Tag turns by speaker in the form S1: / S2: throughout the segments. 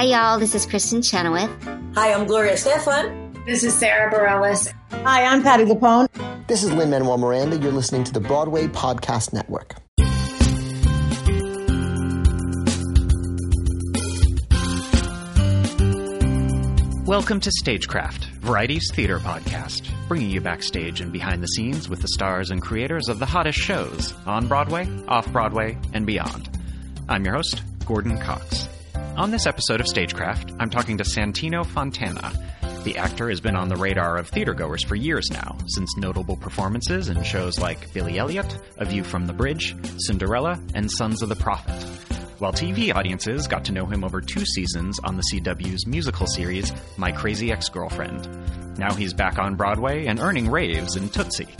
S1: Hi, y'all. This is Kristin Chenoweth.
S2: Hi, I'm Gloria Estefan.
S3: This is Sara Bareilles.
S4: Hi, I'm Patti LuPone.
S5: This is Lin Manuel Miranda. You're listening to the Broadway Podcast Network.
S6: Welcome to Stagecraft, Variety's theater podcast, bringing you backstage and behind the scenes with the stars and creators of the hottest shows on Broadway, off Broadway, and beyond. I'm your host, Gordon Cox. On this episode of Stagecraft, I'm talking to Santino Fontana. The actor has been on the radar of theatergoers for years now, since notable performances in shows like Billy Elliot, A View from the Bridge, Cinderella, and Sons of the Prophet while TV audiences got to know him over two seasons on the CW's musical series My Crazy Ex Girlfriend. Now he's back on Broadway and earning raves in Tootsie.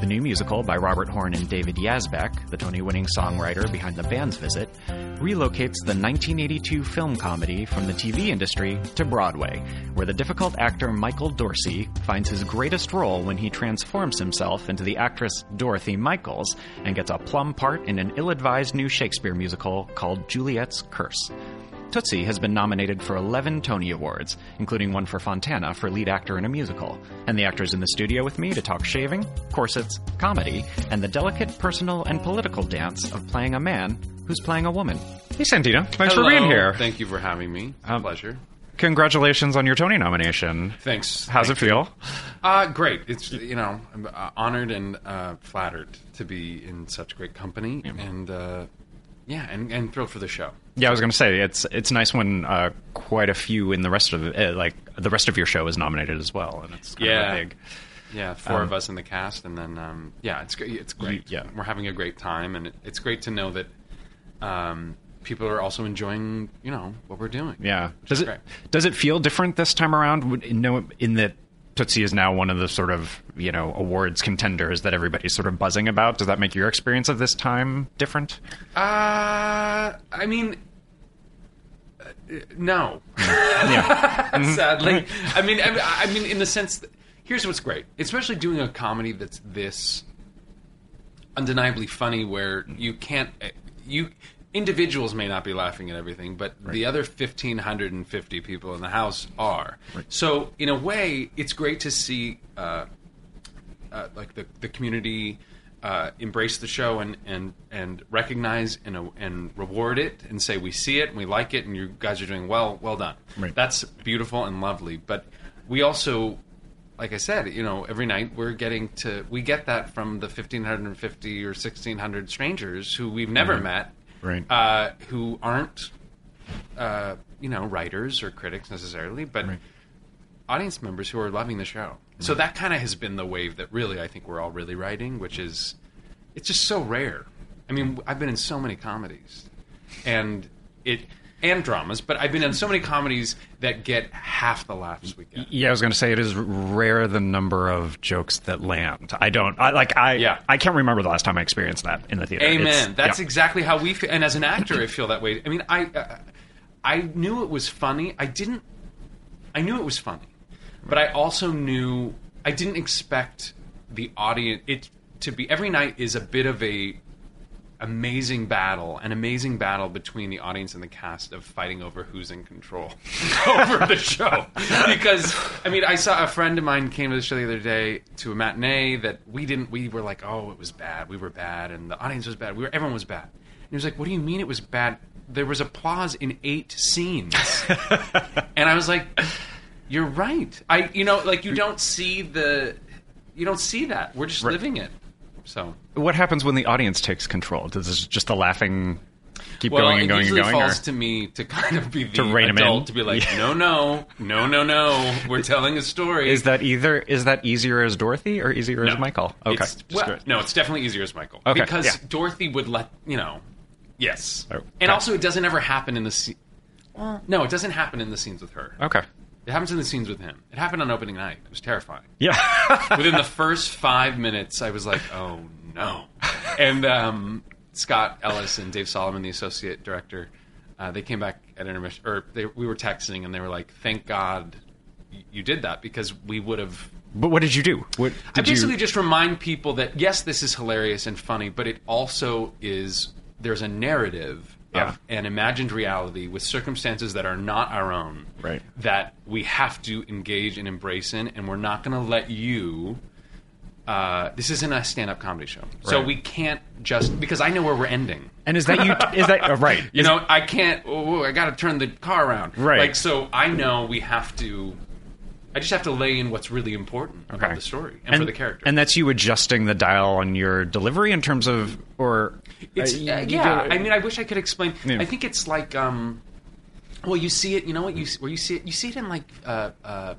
S6: The new musical by Robert Horn and David Yazbek, the Tony winning songwriter behind The Band's Visit, relocates the 1982 film comedy from the TV industry to Broadway, where the difficult actor Michael Dorsey finds his greatest role when he transforms himself into the actress Dorothy Michaels and gets a plum part in an ill advised new Shakespeare musical called Juliet's Curse. Tootsie has been nominated for 11 Tony Awards, including one for Fontana for lead actor in a musical. And the actors in the studio with me to talk shaving, corsets, comedy, and the delicate personal and political dance of playing a man who's playing a woman. Hey, Santino. Thanks
S7: Hello.
S6: for being here.
S7: Thank you for having me.
S6: Um,
S7: pleasure.
S6: Congratulations on your Tony nomination.
S7: Thanks.
S6: How's
S7: Thank
S6: it feel?
S7: Uh, great. It's you know I'm uh, honored and uh, flattered to be in such great company, and uh, yeah, and, and thrilled for the show.
S6: Yeah, I was going to say it's it's nice when uh, quite a few in the rest of uh, like the rest of your show is nominated as well, and it's
S7: Yeah.
S6: big.
S7: Yeah, four
S6: Um,
S7: of us in the cast, and then um, yeah, it's great. It's great.
S6: yeah.
S7: we're having a great time, and it, it's great to know that um, people are also enjoying you know what we're doing.
S6: Yeah. Does it
S7: great.
S6: does it feel different this time around? Know, in that Tootsie is now one of the sort of you know awards contenders that everybody's sort of buzzing about. Does that make your experience of this time different?
S7: Uh, I mean, uh, no.
S6: Yeah.
S7: Sadly, I mean, I, I mean, in the sense that here's what's great, especially doing a comedy that's this undeniably funny, where you can't uh, you individuals may not be laughing at everything, but the other fifteen hundred and fifty people in the house are. So, in a way, it's great to see. Uh, uh, like the the community uh, embrace the show and and and recognize and and reward it and say we see it and we like it and you guys are doing well well done.
S6: Right.
S7: That's beautiful and lovely. But we also, like I said, you know, every night we're getting to we get that from the fifteen hundred and fifty or sixteen hundred strangers who we've never met,
S6: Right.
S7: Uh, who aren't. Uh, you know, writers or critics necessarily, but
S6: Right.
S7: audience members who are loving the show. So that kind of has been the wave that really I think we're all really riding, which is it's just so rare. I mean, I've been in so many comedies, and it and dramas, but I've been in so many comedies that get half the laughs we get.
S6: Yeah, I was going to say it is rare the number of jokes that land. I don't I, like I
S7: Yeah.
S6: I can't remember the last time I experienced that in the theater.
S7: Amen.
S6: It's-
S7: That's
S6: yeah.
S7: exactly how we feel. And as an actor, I feel that way. I mean, I uh, I knew it was funny. I didn't. I knew it was funny, but I also knew I didn't expect the audience it to be. Every night is a bit of a amazing battle, an amazing battle between the audience and the cast of fighting over who's in control over the show. Because I mean, I saw a friend of mine came to the show the other day to a matinee that we didn't. We were like, oh, it was bad. We were bad, and the audience was bad. We were everyone was bad. And he was like, what do you mean it was bad? There was applause in eight scenes, and I was like, you're right. I you know like you don't see the you don't see that. We're just living it. So
S6: What happens when the audience takes control? Does this just the laughing keep
S7: well,
S6: going and
S7: it
S6: going and going?
S7: falls
S6: or-
S7: to me to kind of be the
S6: To rein 'em in?
S7: adult to be like,
S6: Yeah.
S7: no, no, no, no, no. We're telling a story.
S6: Is that either is that easier as Dorothy or easier as Michael? Okay,
S7: It's- well, no, it's definitely easier as Michael
S6: Okay,
S7: because
S6: yeah.
S7: Dorothy would let you know. Yes,
S6: Oh,
S7: and also it doesn't ever happen in the scene. no, it doesn't happen in the scenes with her.
S6: Okay,
S7: It happens in the scenes with him. It happened on opening night. It was terrifying.
S6: yeah,
S7: Within the first five minutes, I was like, "Oh no!" And um, Scott Ellis and Dave Solomon, the associate director, uh, they came back at intermission, or they, we were texting, and they were like, "Thank God you did that because we would have."
S6: but what did you do? What
S7: I basically
S6: you?
S7: just remind people that yes, this is hilarious and funny, but it also is there's a narrative
S6: Yeah.
S7: of an imagined reality with circumstances that are not our own.
S6: Right.
S7: That we have to engage and embrace in, and we're not going to let you. Uh, this isn't a stand-up comedy show, so
S6: Right.
S7: we can't just because I know where we're ending.
S6: And is that you? Is that uh, right?
S7: You know, I can't. Oh, I got to turn the car around.
S6: Right.
S7: Like so, I know we have to. I just have to lay in what's really important about the story and, for the character.
S6: And that's you adjusting the dial on your delivery in terms of, or
S7: It's
S6: uh, you
S7: yeah. I mean, I wish I could explain.
S6: Yeah.
S7: I think it's like um, well, you see it. You know what you where you see it. You see it in like uh, uh,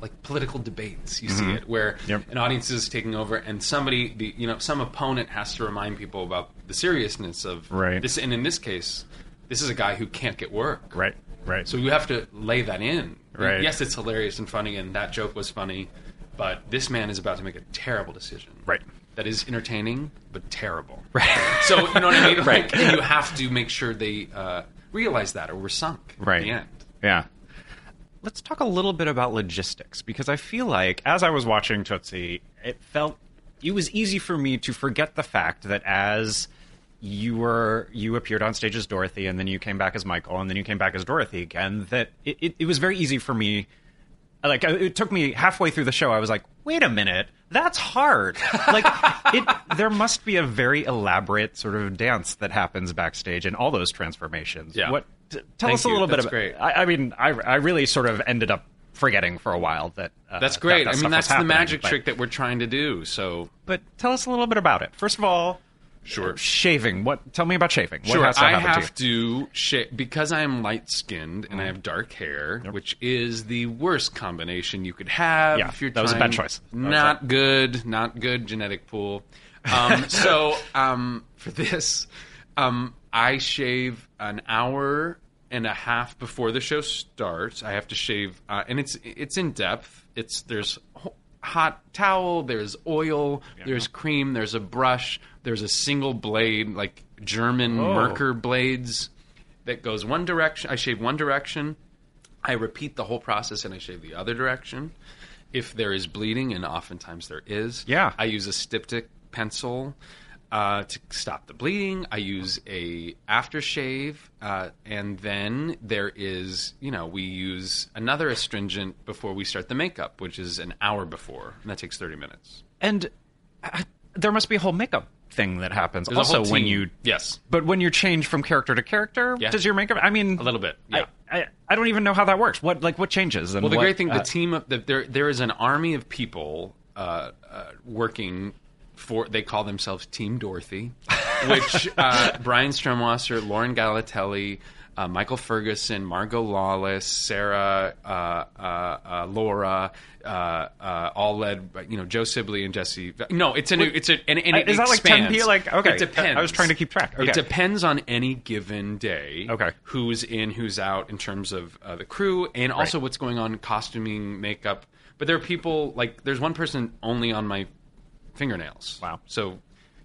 S7: like political debates. You see it where
S6: Mm-hmm. Yep.
S7: an audience is taking over, and somebody, the you know, some opponent has to remind people about the seriousness of
S6: Right.
S7: this. And in this case, this is a guy who can't get work.
S6: right, right.
S7: So you have to lay that in.
S6: Right.
S7: Yes, it's hilarious and funny, and that joke was funny, but this man is about to make a terrible decision.
S6: Right.
S7: That is entertaining, but terrible.
S6: Right.
S7: So you know what I mean?
S6: Right.
S7: Like, and you have to make sure they uh, realize that, or we're sunk.
S6: right.
S7: At the end.
S6: Yeah. Let's talk a little bit about logistics because I feel like as I was watching Tootsie, it felt it was easy for me to forget the fact that as you were you appeared on stage as Dorothy and then you came back as Michael and then you came back as Dorothy again that it, it, it was very easy for me like it took me halfway through the show i was like wait a minute that's hard like it there must be a very elaborate sort of dance that happens backstage in all those transformations
S7: Yeah.
S6: what t- tell
S7: Thank
S6: us a
S7: you.
S6: little
S7: That's
S6: bit about
S7: great.
S6: I, I mean I, I really sort of ended up forgetting for a while that uh,
S7: That's great.
S6: that
S7: I mean, that's the magic
S6: but-
S7: trick that we're trying to do. So
S6: but tell us a little bit about it first of all
S7: sure.
S6: shaving what tell me about shaving what
S7: Sure,
S6: has to
S7: I have
S6: to
S7: to shave because I am light skinned and I have dark hair, which is the worst combination you could have.
S6: Yeah,
S7: if you're
S6: that was a bad choice. That
S7: Not good, not good genetic pool. Um, so um, for this, um, I shave an hour and a half before the show starts. I have to shave, uh, and it's it's in depth. It's there's hot towel, there's oil, there's cream, there's a brush, there's a single blade like German
S6: Oh.
S7: Merkur blades that goes one direction. I shave one direction. I repeat the whole process and I shave the other direction. If there is bleeding, and oftentimes there is,
S6: Yeah.
S7: I use a styptic pencil uh, to stop the bleeding. I use a aftershave, uh, and then there is, you know, we use another astringent before we start the makeup, which is an hour before, and that takes thirty minutes.
S6: and uh, there must be a whole makeup thing that happens
S7: There's
S6: also when you
S7: yes,
S6: But when you change from character to character,
S7: Yeah.
S6: does your makeup? I mean,
S7: a little bit, yeah.
S6: I, I, I don't even know how that works. What like what changes? And
S7: Well, the
S6: what,
S7: great thing,
S6: uh,
S7: the team of the, there, there is an army of people uh, uh, working for. They call themselves Team Dorothy, which uh, Brian Stromwasser, Lauren Galatelli, uh, Michael Ferguson, Margot Lawless, Sarah, uh, uh, uh, Laura, uh, uh, all led by you know Joe Sibley and Jesse. No, it's a new. It's a and, and it
S6: is that like 10
S7: expands.
S6: p- like, okay,
S7: it depends.
S6: I was trying to keep track. Okay.
S7: It depends on any given day.
S6: Okay.
S7: who's in, who's out in terms of uh, the crew, and also what's going on costuming, makeup. But there are people like there's one person only on my fingernails.
S6: Wow.
S7: So.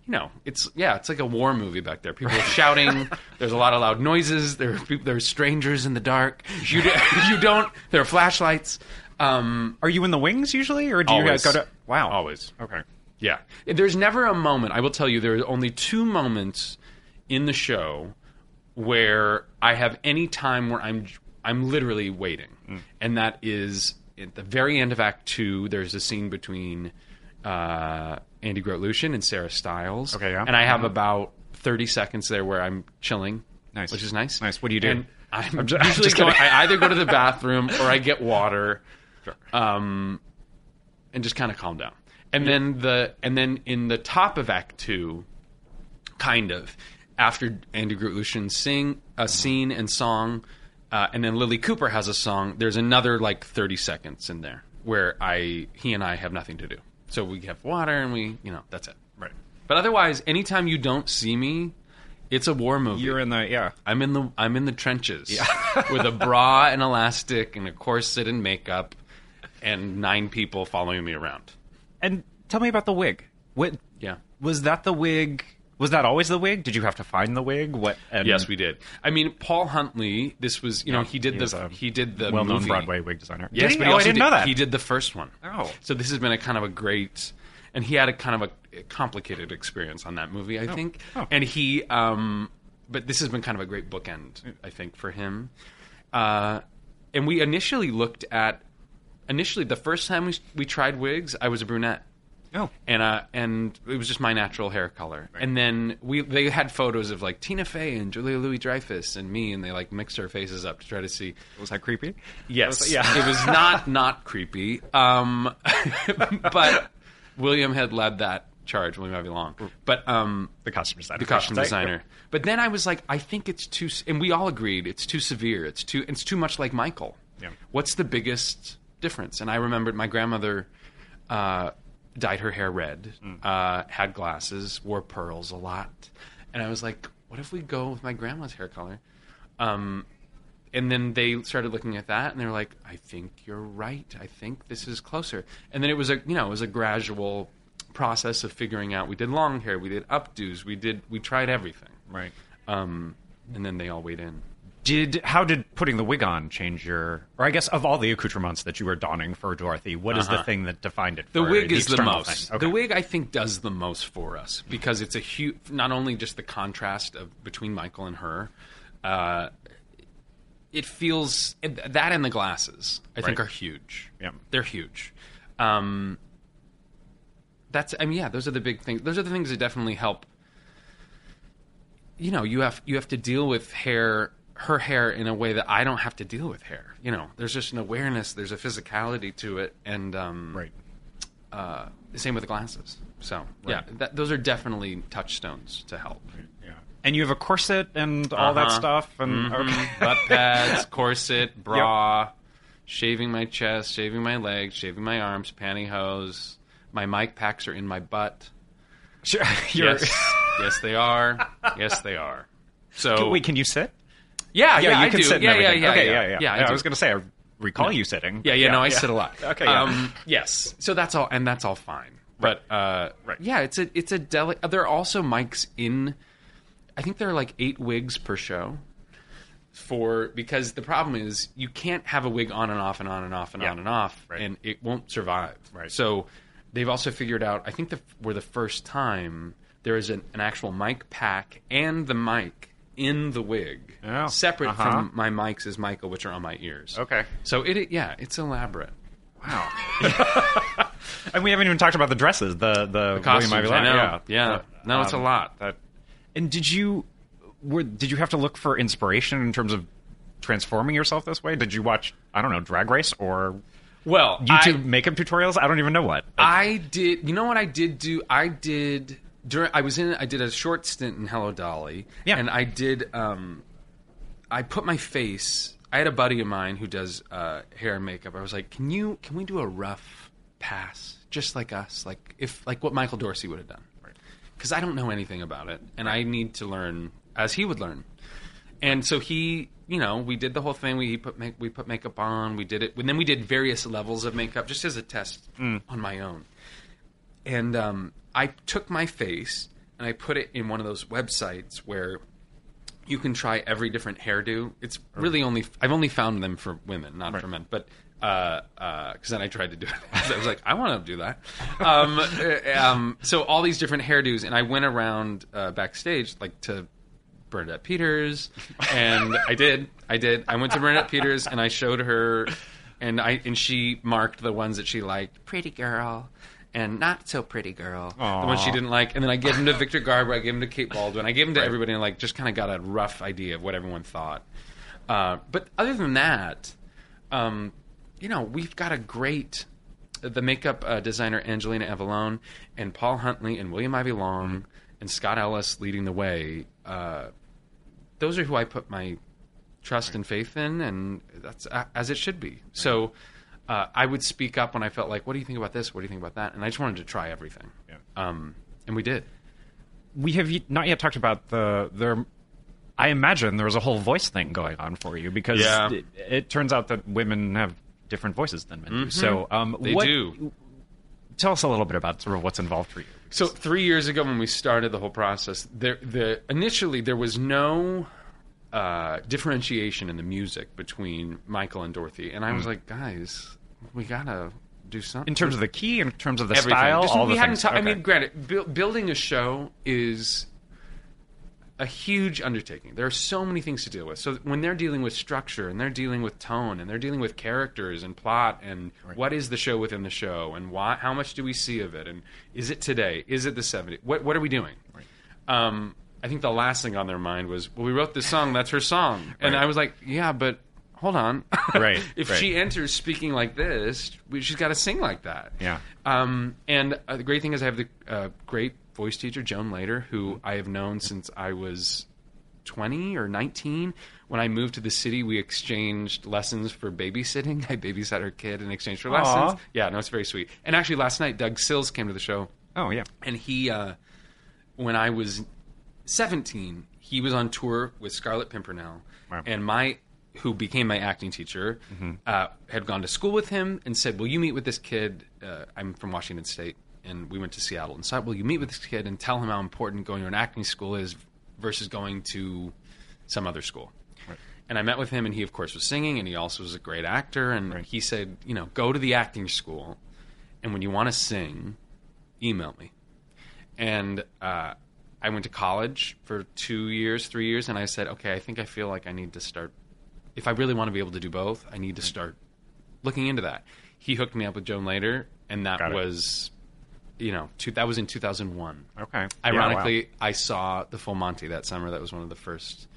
S7: You know, it's yeah, it's like a war movie back there. People are shouting. there's a lot of loud noises. There are people, there's strangers in the dark. You do, you don't. There are flashlights. Um,
S6: are you in the wings usually, or do
S7: Always.
S6: you guys go to? Wow,
S7: Always.
S6: Okay.
S7: yeah. There's never a moment, I will tell you, there are only two moments in the show where I have any time where I'm I'm literally waiting.
S6: Mm.
S7: And that is at the very end of Act Two, there's a scene between uh, Andy Grotelueschen and Sarah Stiles.
S6: Okay, yeah.
S7: And I have
S6: Mhm.
S7: about 30 seconds there where I'm chilling.
S6: Nice.
S7: Which is nice.
S6: Nice. What do you do?
S7: And I'm,
S6: I'm ju- I'm
S7: usually
S6: just
S7: going. I either go to the bathroom or I get water. Um, and just kind of calm down. And then the and then in the top of Act Two, kind of after Andy Grotelueschen sing a scene and song, uh, and then Lilli Cooper has a song. There's another like 30 seconds in there where I he and I have nothing to do. So we have water and we you know that's it.
S6: Right.
S7: But otherwise, anytime you don't see me, it's a war movie.
S6: You're in the yeah.
S7: I'm in the I'm in the trenches with a bra and elastic and a corset and makeup and nine people following me around.
S6: And tell me about the wig. What
S7: Yeah.
S6: was that? The wig? Was that always the wig? Did you have to find the wig? What? And
S7: Yes, we did. I mean, Paul Huntley. This was, you know, he did
S6: he
S7: the he did the
S6: well-known
S7: movie.
S6: Broadway wig designer.
S7: Yes,
S6: Did he?
S7: but he
S6: oh, I didn't
S7: did,
S6: know that.
S7: He did the first one.
S6: Oh.
S7: so this has been a kind of a great, and he had a kind of a complicated experience on that movie, I think.
S6: Oh.
S7: And he, um, but this has been kind of a great bookend, I think, for him. Uh, and we initially looked at initially the first time we we tried wigs, I was a brunette.
S6: Oh.
S7: and uh, and it was just my natural hair color. And then we they had photos of like Tina Fey and Julia Louis Dreyfus and me, and they like mixed our faces up to try to see.
S6: Was that creepy?
S7: Yes,
S6: Yeah.
S7: it was not not creepy. Um, but William had led that charge. William Ivey Long, but um,
S6: The costume designer.
S7: the costume
S6: Right.
S7: designer. But then I was like, I think it's too, and we all agreed it's too severe. It's too, it's too much like Michael.
S6: Yeah.
S7: What's the biggest difference? And I remembered my grandmother uh, dyed her hair red,
S6: Mm.
S7: uh, had glasses, wore pearls a lot, and I was like, what if we go with my grandma's hair color? Um, and then they started looking at that and they were like i think you're right i think this is closer and then it was a you know it was a gradual process of figuring out we did long hair we did updos we did we tried everything
S6: Right.
S7: um, and then they all weighed in
S6: Did how did putting the wig on change your? Or I guess of all the accoutrements that you were donning for Dorothy, what is the
S7: Uh-huh.
S6: thing that defined it?
S7: For the
S6: for
S7: wig is the
S6: external
S7: most
S6: thing? Okay.
S7: the wig i think does the most for us because it's a huge not only just the contrast of between michael and her uh, it feels that and the glasses i think
S6: Right.
S7: are huge
S6: Yeah.
S7: they're huge um, that's i mean yeah those are the big things those are the things that definitely help you know you have you have to deal with hair her hair in a way that i don't have to deal with hair you know there's just an awareness there's a physicality to it and um,
S6: Right.
S7: uh, same with the glasses so yeah that, those are definitely touchstones to help
S6: Yeah. And you have a corset and all that
S7: Uh-huh.
S6: stuff, and
S7: Mhm.
S6: okay.
S7: butt pads, corset, bra, shaving my chest, shaving my legs, shaving my arms, pantyhose. My mic packs are in my butt.
S6: Sure.
S7: Yes, yes, they are. Yes, they are. So
S6: Wait, can you sit?
S7: Yeah, yeah,
S6: you
S7: I
S6: can
S7: do.
S6: sit. and
S7: yeah, yeah,
S6: everything.
S7: yeah,
S6: Okay,
S7: yeah,
S6: yeah, yeah.
S7: yeah. I,
S6: I, was going to say, I recall you sitting.
S7: Yeah, yeah, no, I sit a lot.
S6: Okay, yeah.
S7: Um, yes. So that's all, and that's all fine. But uh,
S6: Right.
S7: yeah, it's a it's a deli- There are also mics in. I think there are like eight wigs per show. For because the problem is you can't have a wig on and off and on and off and
S6: Yeah.
S7: on and off,
S6: Right.
S7: and it won't survive.
S6: Right.
S7: So they've also figured out. I think the, we're the first time there is an, an actual mic pack and the mic in the wig,
S6: Oh,
S7: separate
S6: uh-huh.
S7: from my mics as Michael, which are on my ears.
S6: Okay.
S7: So it, yeah, it's elaborate.
S6: Wow. and we haven't even talked about the dresses. The the,
S7: costumes,
S6: William Ivey
S7: I know.
S6: Yeah.
S7: Yeah. No, it's a lot.
S6: That. And did you were did you have to look for inspiration in terms of transforming yourself this way? Did you watch I don't know Drag Race or
S7: Well,
S6: YouTube
S7: I,
S6: makeup tutorials? I don't even know what.
S7: I did. You know what I did do? I did during. I was in. I did a short stint in Hello Dolly.
S6: Yeah.
S7: And I did. Um, I put my face. I had a buddy of mine who does uh, hair and makeup. I was like, "Can you? Can we do a rough pass, just like us, like if like what Michael Dorsey would have done?" Because I don't know anything about it, and I need to learn as he would learn. And so he, you know, we did the whole thing. We put make, we put makeup on. We did it, and then we did various levels of makeup just as a test on my own. And um, I took my face and I put it in one of those websites where you can try every different hairdo. It's really only I've only found them for women, not for men. But because uh, then I tried to do it, I was like, I want to do that. Um, uh, um, so all these different hairdos, and I went around uh, backstage like to Bernadette Peters, and I did, I did. I went to Bernadette Peters and I showed her, and I and she marked the ones that she liked, pretty girl. And not so pretty girl, the one she didn't like, and then I gave him to Victor Garber, I gave him to Kate Baldwin, I gave him to everybody, and like just kind of got a rough idea of what everyone thought. Uh, but other than that, um, you know, we've got a great the makeup uh, designer Angelina Avallone and Paul Huntley and William Ivey Long and Scott Ellis leading the way. Uh, those are who I put my trust and faith in, and that's a- as it should be. So. Uh, I would speak up when I felt like, "What do you think about this? What do you think about that?" And I just wanted to try everything,
S6: Yeah.
S7: um, and we did.
S6: we have not yet talked about the there. I imagine there was a whole voice thing going on for you because
S7: Yeah.
S6: it, it turns out that women have different voices than men do. So um,
S7: They
S6: what-
S7: do.
S6: Tell us a little bit about sort of what's involved for you.
S7: So three years ago, when we started the whole process, there the initially there was no uh, differentiation in the music between Michael and Dorothy, and I was like, guys, we gotta do something
S6: in terms of the key, in terms of the
S7: everything.
S6: style,
S7: Just-
S6: all
S7: we
S6: the
S7: hadn't
S6: things.
S7: ta- I mean, granted, bu- building a show is a huge undertaking. There are so many things to deal with. So when they're dealing with structure and they're dealing with tone and they're dealing with characters and plot and what is the show within the show and why, how much do we see of it and is it today? Is it the 70s? What what are we doing? Um, I think the last thing on their mind was, well, we wrote this song. That's her song, and I was like, yeah, but hold on.
S6: Right,
S7: if
S6: right.
S7: she enters speaking like this, we, she's got to sing like that.
S6: Yeah.
S7: Um, and uh, the great thing is, I have the uh, great voice teacher, Joan Lader, who I have known since I was 20 or 19. When I moved to the city, we exchanged lessons for babysitting. I babysat her kid in exchange for
S6: Aw.
S7: lessons. Yeah, no, it's very sweet. And actually, last night, Doug Sills came to the show
S6: Oh yeah.
S7: and he uh, when i was 17 he was on tour with scarlet pimpernel
S6: Wow.
S7: and my who became my acting teacher uh, had gone to school with him and said will you meet with this kid uh, i'm from washington state and we went to seattle and said will you meet with this kid and tell him how important going to an acting school is versus going to some other school and I met with him, and he, of course, was singing, and he also was a great actor. And
S6: Right.
S7: he said, you know, go to the acting school, and when you want to sing, email me. And uh, I went to college for two years, three years, and I said, okay, I think I feel like I need to start. If I really want to be able to do both, I need to start looking into that. He hooked me up with Joan Lader, and that was, you know, two, that was in 2001.
S6: Okay. Yeah,
S7: Ironically,
S6: wow.
S7: I saw the Full Monty that summer. That was one of the first,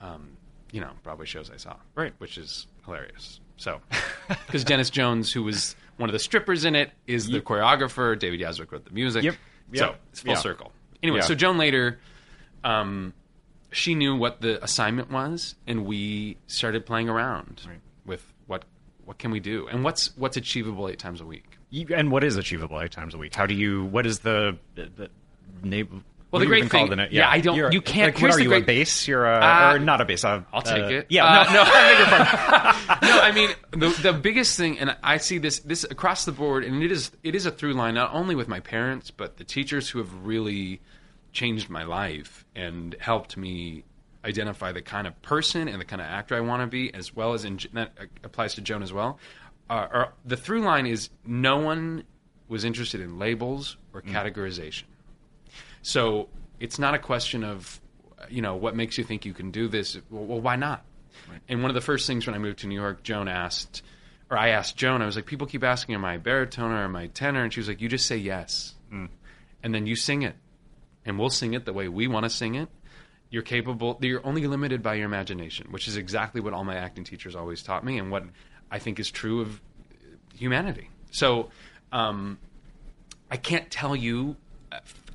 S7: um, you know, Broadway shows I saw.
S6: Right.
S7: Which is hilarious. So, because Denis Jones, who was one of the strippers in it, is the choreographer. David Yazbek wrote the music.
S6: Yep.
S7: So it's full
S6: Yeah.
S7: circle. Anyway,
S6: Yeah.
S7: so Joan Lader, um, she knew what the assignment was, and we started playing around with what what can we do, and what's what's achievable eight times a week.
S6: You, and what is achievable eight times a week? How do you? What is the the, the name?
S7: Well, the great thing- yeah, I don't- you can't-
S6: Like, what
S7: here's
S6: are
S7: the
S6: you? A
S7: great-
S6: base? You're a
S7: Uh,
S6: or not a base?
S7: I'll take
S6: uh,
S7: it.
S6: Yeah.
S7: Uh,
S6: no. No. I beg your pardon.
S7: no, I mean the the biggest thing, and I see this this across the board, and it is it is a through line not only with my parents, but the teachers who have really changed my life and helped me identify the kind of person and the kind of actor I want to be, as well as in, that applies to Joan as well. Uh, or the through line is no one was interested in labels or categorization. So it's not a question of, you know, what makes you think you can do this. Well, well why not? And one of the first things when I moved to New York, Joan asked, or I asked Joan, I was like, people keep asking, am I a baritone or am I a tenor? And she was like, you just say yes. And then you sing it. And we'll sing it the way we want to sing it. You're capable, you're only limited by your imagination, which is exactly what all my acting teachers always taught me and what I think is true of humanity. So, um, I can't tell you.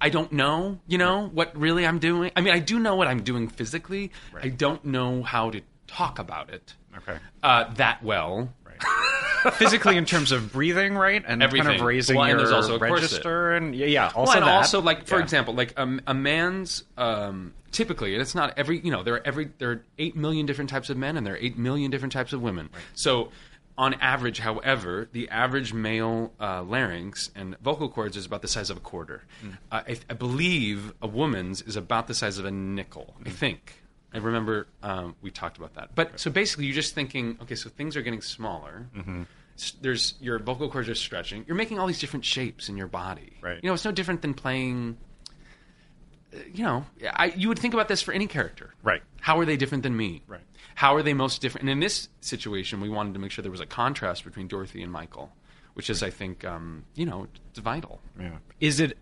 S7: I don't know, you know, what really I'm doing. I mean, I do know what I'm doing physically. I don't know how to talk about it
S6: Okay.
S7: uh, that well.
S6: Physically, in terms of breathing, right, and kind of raising
S7: Well, and
S6: your
S7: there's also a corset.
S6: register, and yeah, yeah, also
S7: well, and
S6: that.
S7: also, like for
S6: Yeah.
S7: example, like um, a man's um, typically, and it's not every. You know, there are every there are eight million different types of men, and there are eight million different types of women. So, on average, however, the average male uh, larynx and vocal cords is about the size of a quarter.
S6: Hmm.
S7: Uh, I, I believe a woman's is about the size of a nickel.
S6: Hmm.
S7: I think. I remember um, we talked about that. But so basically, you're just thinking, okay, so things are getting smaller.
S6: Mm-hmm.
S7: There's your vocal cords are stretching. You're making all these different shapes in your body.
S6: Right.
S7: You know, it's no different than playing. uh, You know, I, you would think about this for any character.
S6: Right.
S7: How are they different than me?
S6: Right.
S7: How are they most different? And in this situation, we wanted to make sure there was a contrast between Dorothy and Michael, which is, I think, um, you know, it's vital.
S6: Yeah. Is it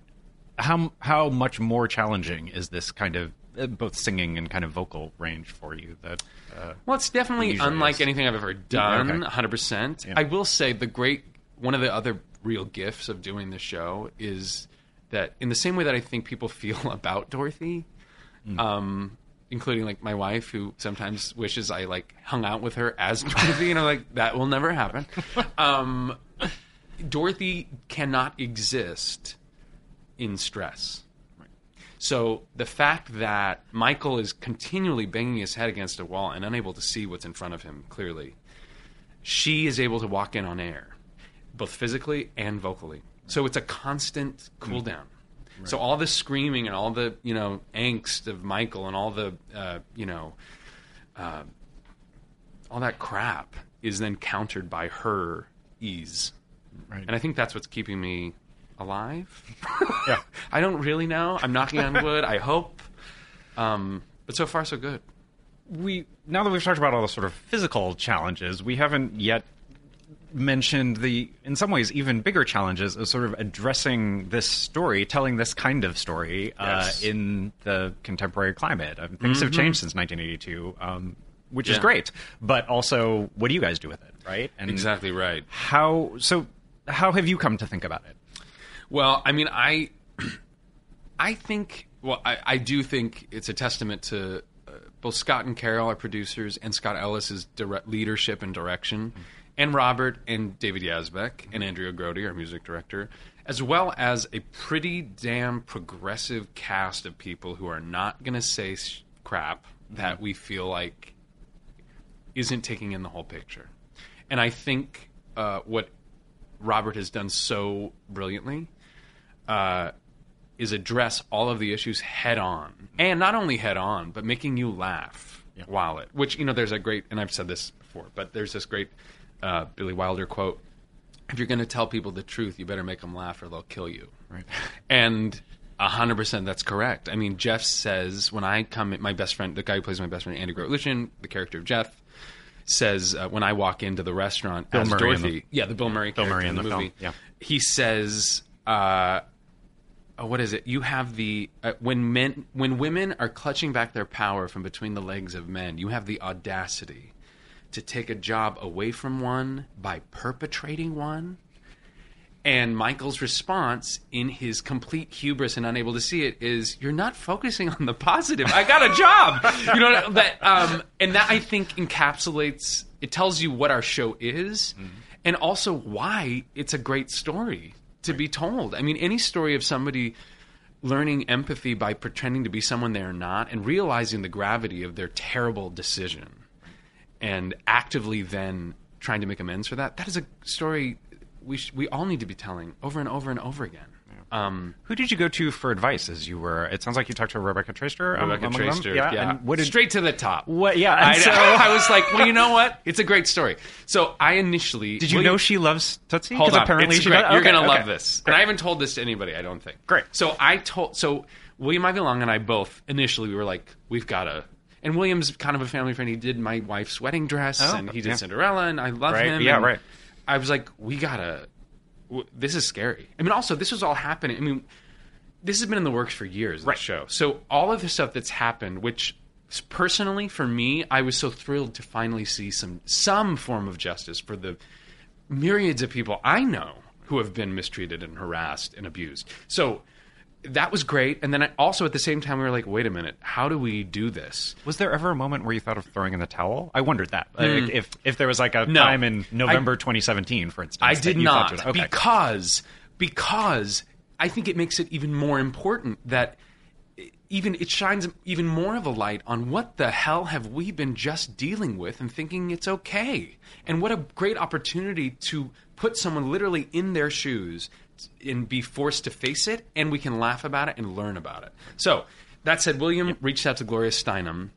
S6: how how much more challenging is this kind of both singing and kind of vocal range for you? That uh,
S7: Well, it's definitely unlike
S6: is.
S7: anything I've ever done.
S6: Okay.
S7: 100%.
S6: Yeah.
S7: I will say the great one of the other real gifts of doing this show is that in the same way that I think people feel about Dorothy,
S6: Mm.
S7: um, including like my wife who sometimes wishes I like hung out with her as Dorothy, and I'm like that will never happen. Um, Dorothy cannot exist in stress. So the fact that Michael is continually banging his head against a wall and unable to see what's in front of him clearly, she is able to walk in on air, both physically and vocally. So it's a constant cool down. So all the screaming and all the you know angst of Michael and all the uh, you know uh, all that crap is then countered by her ease,
S6: right.
S7: and I think that's what's keeping me alive.
S6: yeah.
S7: I don't really know. I'm knocking on wood. I hope. Um, but so far so good.
S6: we now that we've talked about all the sort of physical challenges, we haven't yet mentioned the in some ways even bigger challenges of sort of addressing this story, telling this kind of story
S7: Yes.
S6: uh, in the contemporary climate. Uh, things have changed since 1982, um, which is great. But also, what do you guys do with it, right? And
S7: Exactly right.
S6: How so? How have you come to think about it?
S7: Well, I mean, I, I think, well, I, I do think it's a testament to uh, both Scott and Carol, our producers, and Scott Ellis's direct leadership and direction, and Robert and David Yazbek and Andrea Grody, our music director, as well as a pretty damn progressive cast of people who are not going to say sh- crap that we feel like isn't taking in the whole picture. And I think uh, what Robert has done so brilliantly uh, is address all of the issues head on, and not only head on, but making you laugh while it. Which you know, there's a great, and I've said this before, but there's this great uh, Billy Wilder quote: "If you're going to tell people the truth, you better make them laugh, or they'll kill you."
S6: Right.
S7: And hundred percent, that's correct. I mean, Jeff says when I come, my best friend, the guy who plays my best friend, Andy Grotelueschen, the character of Jeff, says uh, when I walk into the restaurant
S6: Bill
S7: as
S6: Murray
S7: Dorothy,
S6: the-
S7: yeah, the Bill Murray,
S6: Bill Murray
S7: in
S6: in
S7: the,
S6: the
S7: movie,
S6: film, yeah.
S7: he says. Uh, oh, what is it? You have the uh, when men when women are clutching back their power from between the legs of men, you have the audacity to take a job away from one by perpetrating one. And Michael's response, in his complete hubris and unable to see it, is, "You're not focusing on the positive. I got a job." you know that, um, and that I think encapsulates. It tells you what our show is, and also why it's a great story to be told. I mean, any story of somebody learning empathy by pretending to be someone they're not, and realizing the gravity of their terrible decision and actively then trying to make amends for that. That is a story we sh- we all need to be telling over and over and over again. Um,
S6: Who did you go to for advice as you were? It sounds like you talked to Rebecca Traister. um,
S7: Rebecca
S6: them?
S7: Traister,
S6: Yeah.
S7: yeah,
S6: And what did,
S7: straight to the top.
S6: What? Yeah.
S7: I,
S6: so,
S7: I was like, well, you know what? It's a great story. So I initially
S6: did you know she loves Tootsie?
S7: Hold on,
S6: apparently
S7: it's
S6: she
S7: great.
S6: does.
S7: You're
S6: Okay,
S7: gonna
S6: okay.
S7: love this, and I haven't told this to anybody. I don't think.
S6: Great.
S7: So I told. So William Ivey Long and I both initially we were like, we've got to. And William's kind of a family friend. He did my wife's wedding dress,
S6: Oh,
S7: and he did
S6: yeah.
S7: Cinderella, and I love
S6: Right,
S7: him.
S6: yeah, right.
S7: I was like, we gotta. W- This is scary. I mean, also this was all happening. I mean, this has been in the works for years.
S6: Right.
S7: This show. So all of the stuff that's happened, which personally for me, I was so thrilled to finally see some some form of justice for the myriads of people I know who have been mistreated and harassed and abused. So that was great. And then I, also at the same time, we were like, wait a minute, how do we do this?
S6: Was there ever a moment where you thought of throwing in the towel? I wondered that. Like, if if there was like a
S7: Hmm. No.
S6: time in November 2017, for instance,
S7: I did not
S6: okay.
S7: because because I think it makes it even more important that even it shines even more of a light on what the hell have we been just dealing with and thinking it's okay and what a great opportunity to put someone literally in their shoes and be forced to face it and we can laugh about it and learn about it so that said william reached out to gloria steinem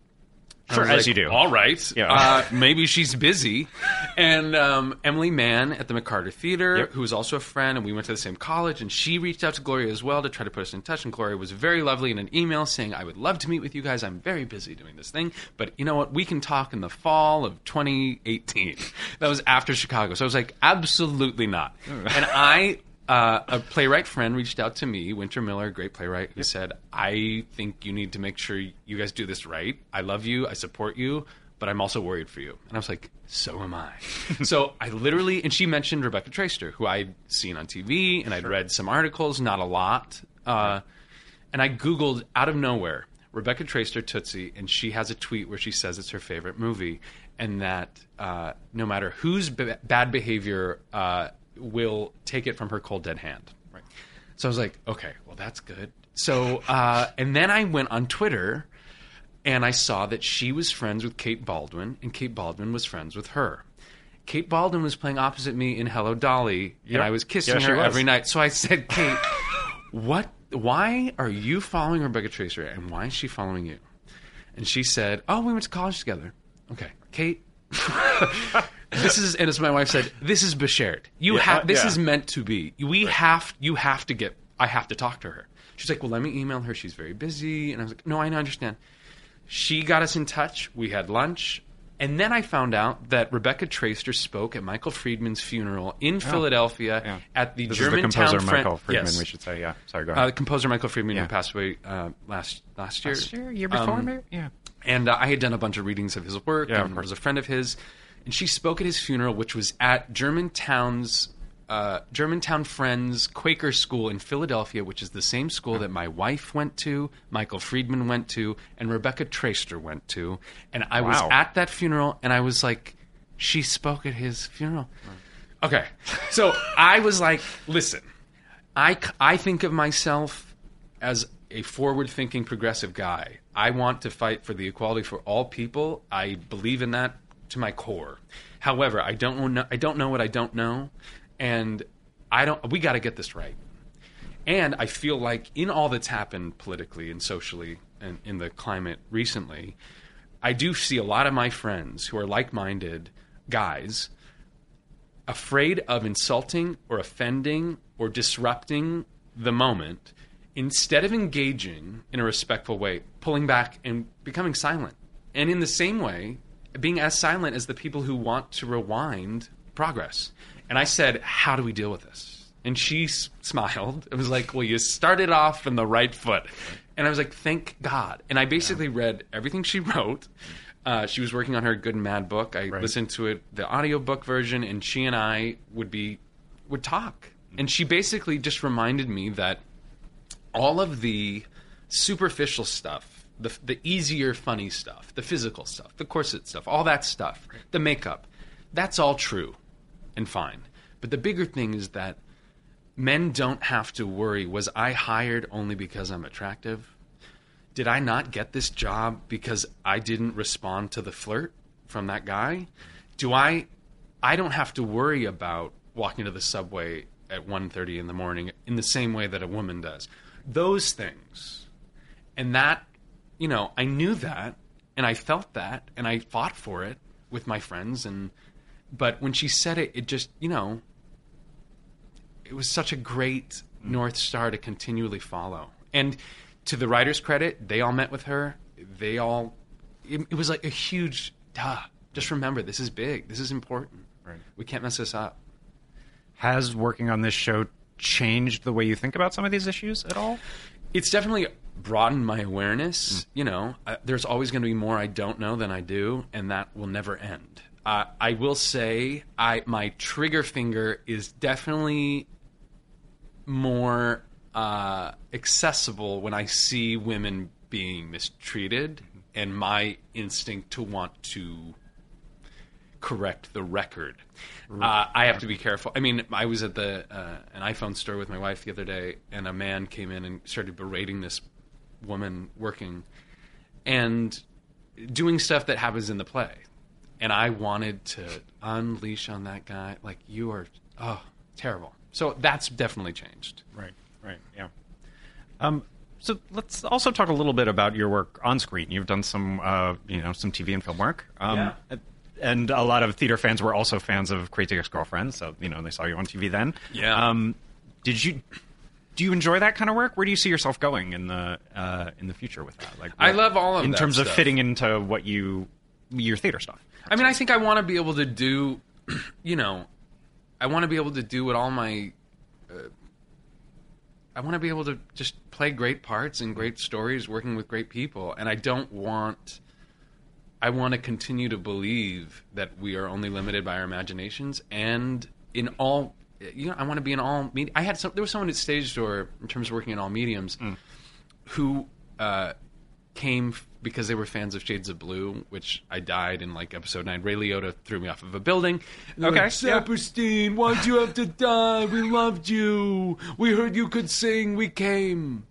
S6: Sure, as
S7: like,
S6: you do.
S7: All right.
S6: Yeah.
S7: Uh, maybe she's busy. And um, Emily Mann at the McCarter Theater,
S6: Yep.
S7: who was also a friend, and we went to the same college, and she reached out to Gloria as well to try to put us in touch. And Gloria was very lovely in an email saying, I would love to meet with you guys. I'm very busy doing this thing. But you know what? We can talk in the fall of 2018. That was after Chicago. So I was like, absolutely not. And I uh, a playwright friend reached out to me, Winter Miller, great playwright, who said, I think you need to make sure you guys do this right. I love you, I support you, but I'm also worried for you. And I was like, so am I. so I literally, and she mentioned Rebecca Traister, who I'd seen on TV and I'd read some articles, not a lot. Uh, and I Googled out of nowhere Rebecca Traister Tootsie, and she has a tweet where she says it's her favorite movie, and that uh, no matter whose b- bad behavior uh, will take it from her cold dead hand. Right. So I was like, okay, well that's good. So uh, and then I went on Twitter, and I saw that she was friends with Kate Baldwin, and Kate Baldwin was friends with her. Kate Baldwin was playing opposite me in Hello Dolly,
S6: Yep.
S7: and I was kissing
S6: Yeah,
S7: her
S6: was.
S7: every night. So I said, Kate, what? Why are you following Rebecca Traister, and why is she following you? And she said, "Oh, we went to college together." Okay, Kate. this is, and as my wife said, this is Bashert. You
S6: Yeah,
S7: have. This
S6: yeah.
S7: is meant to be. We have. You have to get. I have to talk to her. She's like, well, let me email her. She's very busy, and I was like, no, I understand. she got us in touch. We had lunch. And then I found out that Rebecca Traister spoke at Michael Friedman's funeral in Philadelphia
S6: Oh. Yeah.
S7: at the
S6: This is the
S7: Germantown
S6: composer
S7: Fren-
S6: Michael Friedman.
S7: Yes.
S6: We should say, yeah. Sorry, go
S7: Uh,
S6: ahead.
S7: the composer Michael Friedman
S6: Yeah.
S7: who passed away uh, last last year.
S6: Last year, year before,
S7: Um.
S6: Yeah.
S7: and uh, I had done a bunch of readings of his work
S6: Yeah, of
S7: and
S6: course.
S7: was a friend of his. And she spoke at his funeral, which was at Germantown's uh, Germantown Friends Quaker School in Philadelphia, which is the same school that my wife went to, Michael Friedman went to, and Rebecca Traister went to. And I was at that funeral, and I was like, she spoke at his funeral. Okay, so I was like, listen, I, I think of myself as a forward thinking progressive guy. I want to fight for the equality for all people. I believe in that to my core. However, I don't know I don't know what I don't know and I don't we got to get this right. And I feel like in all that's happened politically and socially and in the climate recently, I do see a lot of my friends who are like-minded guys afraid of insulting or offending or disrupting the moment instead of engaging in a respectful way, pulling back and becoming silent. And in the same way, being as silent as the people who want to rewind progress. And I said, How do we deal with this? And she s- smiled. It was like, Well, you started off on the right foot. And I was like, Thank God. And I basically read everything she wrote. Uh, she was working on her Good and Mad book. I listened to it, the audiobook version, and she and I would be would talk. And she basically just reminded me that all of the superficial stuff, the the easier funny stuff, the physical stuff, the corset stuff, all that stuff, the makeup, that's all true and fine. But the bigger thing is that men don't have to worry was I hired only because I'm attractive? Did I not get this job because I didn't respond to the flirt from that guy? Do I I don't have to worry about walking to the subway at 1:30 in the morning in the same way that a woman does. Those things. And that, you know, I knew that and I felt that and I fought for it with my friends and but when she said it it just, you know, it was such a great north star to continually follow. And to the writer's credit, they all met with her. They all it, it was like a huge duh. Just remember this is big. This is important.
S6: Right.
S7: We can't mess this up.
S6: Has working on this show changed the way you think about some of these issues at all?
S7: it's definitely broadened my awareness.
S6: Mm.
S7: You know, uh, there's always going to be more I don't know than I do, and that will never end. Uh, I will say, I my trigger finger is definitely more uh, accessible when I see women being mistreated,
S6: Mm-hmm.
S7: and my instinct to want to correct the record. Uh, I have to be careful. I mean, I was at the uh, an iPhone store with my wife the other day, and a man came in and started berating this woman working and doing stuff that happens in the play. And I wanted to unleash on that guy, like you are, oh, terrible. So that's definitely changed.
S6: Right, right, yeah. Um, so let's also talk a little bit about your work on screen. You've done some, uh, you know, some TV and film work. Um,
S7: Yeah.
S6: And a lot of theater fans were also fans of Crazy Ex-Girlfriend, so you know they saw you on TV then.
S7: Yeah.
S6: Um, did you? Do you enjoy that kind of work? Where do you see yourself going in the uh, in the future with that? Like,
S7: I love all of
S6: in terms of fitting into what you your theater stuff.
S7: I mean, I think I want to be able to do, you know, I want to be able to do what all my. Uh, I want to be able to just play great parts and great stories, working with great people, and I don't want. I want to continue to believe that we are only limited by our imaginations, and in all, you know, I want to be in all. Med- I had some. There was someone at Stage Door in terms of working in all mediums, who uh, came f- because they were fans of Shades of Blue, which I died in like episode nine. Ray Liotta threw me off of a building.
S6: Okay,
S7: like, Saperstein, why'd you have to die? We loved you. We heard you could sing. We came.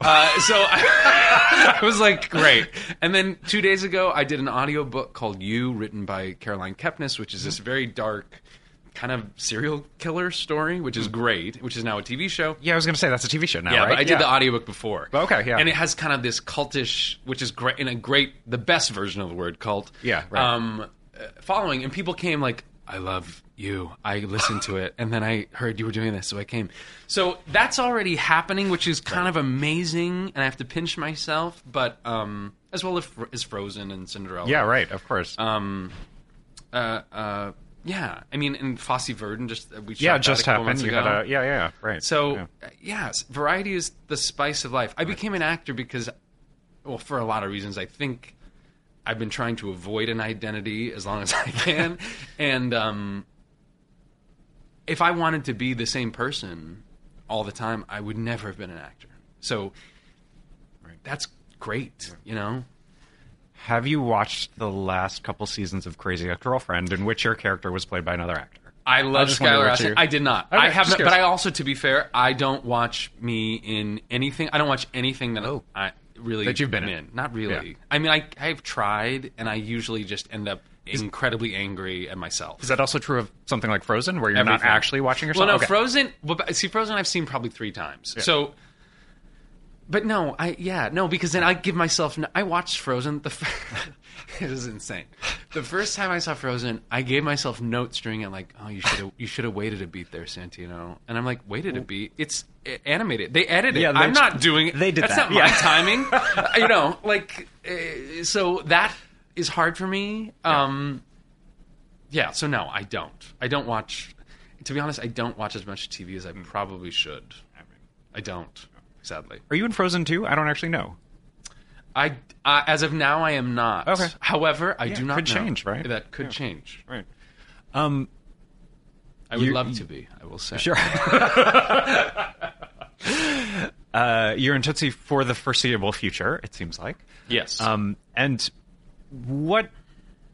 S7: Uh, so I, I was like, great. And then two days ago, I did an audio book called You, written by Caroline Kepnes, which is this very dark kind of serial killer story, which is great, which is now a TV show.
S6: Yeah, I was going to say that's a TV show now,
S7: Yeah,
S6: right?
S7: I did the audiobook before.
S6: Okay, yeah.
S7: And it has kind of this cultish, which is great, in a great, the best version of the word cult.
S6: Yeah, right.
S7: Um, uh, following, and people came like, I love you. I listened to it, and then I heard you were doing this, so I came. So that's already happening, which is kind of amazing, and I have to pinch myself, but um, as well as, as Frozen and Cinderella.
S6: Yeah, right. Of course.
S7: Um, uh, uh, yeah. I mean, and Fosse Verdon just uh, we
S6: yeah, just happened. You
S7: ago.
S6: had a yeah, yeah, right.
S7: So
S6: Yeah.
S7: yes, variety is the spice of life. I became an actor because, well, for a lot of reasons. I think I've been trying to avoid an identity as long as I can, and um, if I wanted to be the same person all the time, I would never have been an actor. So that's great, you know.
S6: Have you watched the last couple seasons of Crazy Ex-Girlfriend, in which your character was played by another actor?
S7: I love
S6: just
S7: Skylar Astin. I did not.
S6: Okay,
S7: I have not. but. I also, to be fair, I don't watch me in anything. I don't watch anything that
S6: Oh.
S7: I really
S6: That you've been in.
S7: Not really.
S6: Yeah.
S7: I mean, I I've tried, and I usually just end up incredibly angry at myself.
S6: Is that also true of something like Frozen, where you're not actually watching yourself?
S7: Well, no,
S6: Okay.
S7: Frozen. Well, see, Frozen, I've seen probably three times. So, but no, I yeah, no, because then I give myself. I watched Frozen. The f- it was insane. The first time I saw Frozen, I gave myself notes during it, like, "Oh, you should have you should have waited a beat there, Santino." And I'm like, "Waited a beat? It's uh, animated. They edited.
S6: Yeah,
S7: I'm not doing it.
S6: they did
S7: That's
S6: that,
S7: not
S6: yeah.
S7: my timing. you know, like uh, so that is hard for me. Um, yeah, so no, I don't. I don't watch. To be honest, I don't watch as much TV as I
S6: Hmm.
S7: probably should. I don't, sadly.
S6: Are you in Frozen too? I don't actually know.
S7: I uh, as of now, I am not.
S6: Okay.
S7: However, I
S6: Yeah,
S7: do not
S6: could
S7: know.
S6: change, right?
S7: That could
S6: Yeah.
S7: change.
S6: Right. Um.
S7: I would love to be. I will say.
S6: Sure. uh, you're in Tootsie for the foreseeable future. It seems like.
S7: Yes.
S6: Um. And what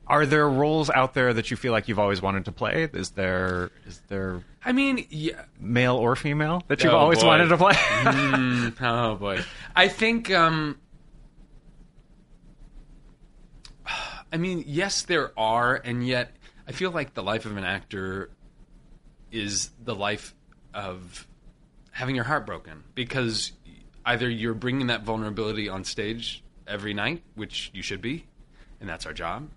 S6: are there roles out there that you feel like you've always wanted to play? Is there is there
S7: I mean, yeah.
S6: male or female that you've
S7: Oh,
S6: always
S7: boy.
S6: wanted to play?
S7: Mm, oh boy. I think. um I mean, yes, there are, and yet I feel like the life of an actor is the life of having your heart broken because either you're bringing that vulnerability on stage every night, which you should be, and that's our job.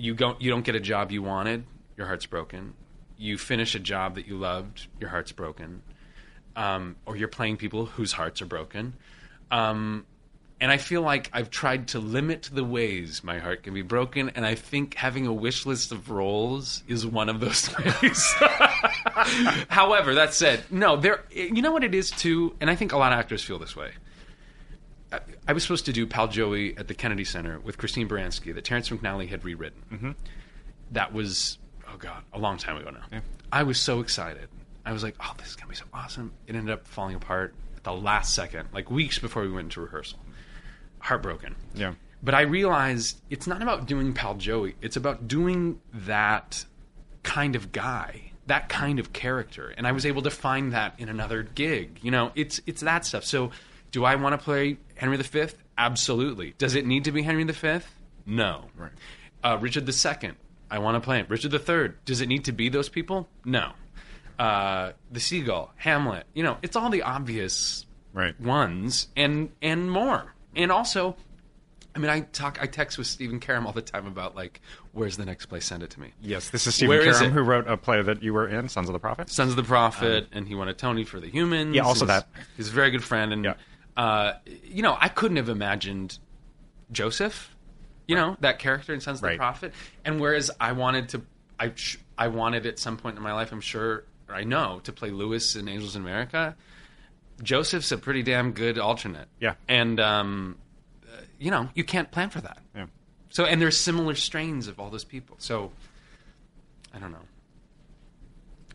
S7: You don't you don't get a job you wanted, your heart's broken. You finish a job that you loved, your heart's broken. Um, or you're playing people whose hearts are broken. Um, and I feel like I've tried to limit the ways my heart can be broken, and I think having a wish list of roles is one of those ways. However, that said, no, there. You know what it is too, and I think a lot of actors feel this way. I, was supposed to do Pal Joey at the Kennedy Center with Christine Baranski that Terrence McNally had rewritten. Mm-hmm. That was oh god, a long time ago now. I was so excited. I was like, oh, this is gonna be so awesome. It ended up falling apart at the last second, like weeks before we went into rehearsal. Heartbroken.
S6: Yeah.
S7: But I realized it's not about doing Pal Joey. It's about doing that kind of guy, that kind of character. And I was able to find that in another gig. You know, it's it's that stuff. So, do I want to play Henry V? Absolutely. Does it need to be Henry V? No.
S6: Right.
S7: Uh, Richard II. I want to play him. Richard III. Does it need to be those people? No. Uh, the Seagull, Hamlet. You know, it's all the obvious
S6: Right.
S7: ones and and more. And also, I mean, I talk, I text with Stephen Karam all the time about like, where's the next play? Send it to me.
S6: Yes, this is Stephen
S7: Where
S6: Karam who wrote a play that you were in, Sons of the Prophet.
S7: Sons of the Prophet, and he won a Tony for The Humans.
S6: Yeah, also
S7: He's-
S6: that.
S7: He's a very good friend, and
S6: Yeah.
S7: Uh, you know, I couldn't have imagined Joseph, you know, that character in Sons of
S6: Right.
S7: the Prophet. And whereas I wanted to, I I wanted at some point in my life, I'm sure, or I know, to play Louis in Angels in America. Joseph's a pretty damn good alternate.
S6: Yeah.
S7: and um, uh, you know, you can't plan for that.
S6: Yeah.
S7: So, and there's similar strains of all those people. So, I don't know.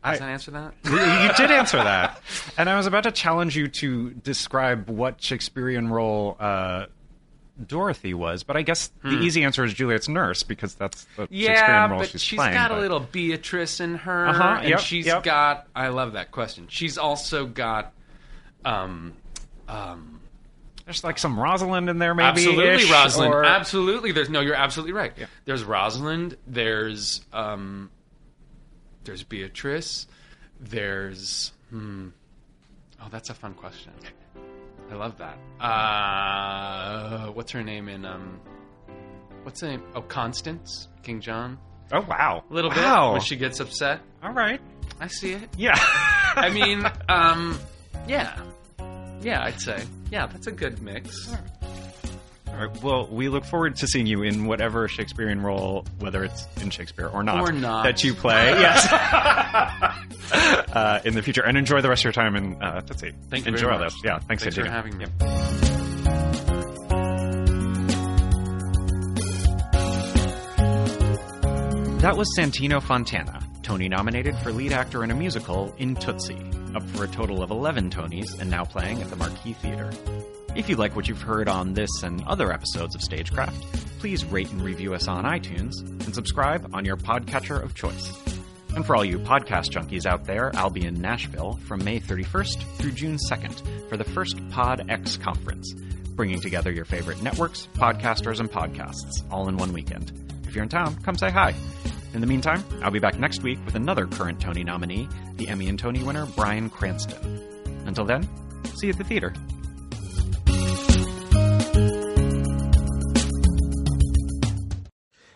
S6: I-
S7: that answer that?
S6: you did answer that, and I was about to challenge you to describe what Shakespearean role uh, Dorothy was, but I guess the easy answer is Juliet's nurse because that's the
S7: Hmm. Yeah,
S6: Shakespearean role
S7: but
S6: she's,
S7: she's
S6: playing.
S7: She's got a little Beatrice in her,
S6: Uh-huh,
S7: and
S6: yep,
S7: she's
S6: yep.
S7: got. I love that question. She's also got. Um, um,
S6: There's like some Rosalind in there, maybe.
S7: absolutely, Rosalind.
S6: Or...
S7: Absolutely, there's no. You're absolutely right. There's Rosalind. There's um, there's Beatrice. There's hmm. Oh, that's a fun question. I love that. Uh, what's her name in um? What's the name? Oh, Constance, King John.
S6: Oh wow,
S7: A little
S6: wow.
S7: bit when she gets upset.
S6: All right.
S7: I see it.
S6: Yeah.
S7: I mean, um, yeah, yeah. I'd say, yeah, that's a good mix.
S6: Right. Well, we look forward to seeing you in whatever Shakespearean role, whether it's in Shakespeare or not,
S7: Or not.
S6: that you play. yes. uh, in the future, and enjoy the rest of your time in uh, Tootsie.
S7: Thank you
S6: Enjoy
S7: very
S6: all this. Yeah. Thanks,
S7: Thanks for having me.
S6: That was Santino Fontana, Tony nominated for lead actor in a musical in Tootsie, up for a total of 11 Tonys and now playing at the Marquis Theater. If you like what you've heard on this and other episodes of Stagecraft, please rate and review us on iTunes and subscribe on your podcatcher of choice. And for all you podcast junkies out there, I'll be in Nashville from May 31st through June 2nd for the first Pod X conference, bringing together your favorite networks, podcasters, and podcasts all in one weekend. If you're in town, come say hi. In the meantime, I'll be back next week with another current Tony nominee, the Emmy and Tony winner Bryan Cranston. Until then, see you at the theater.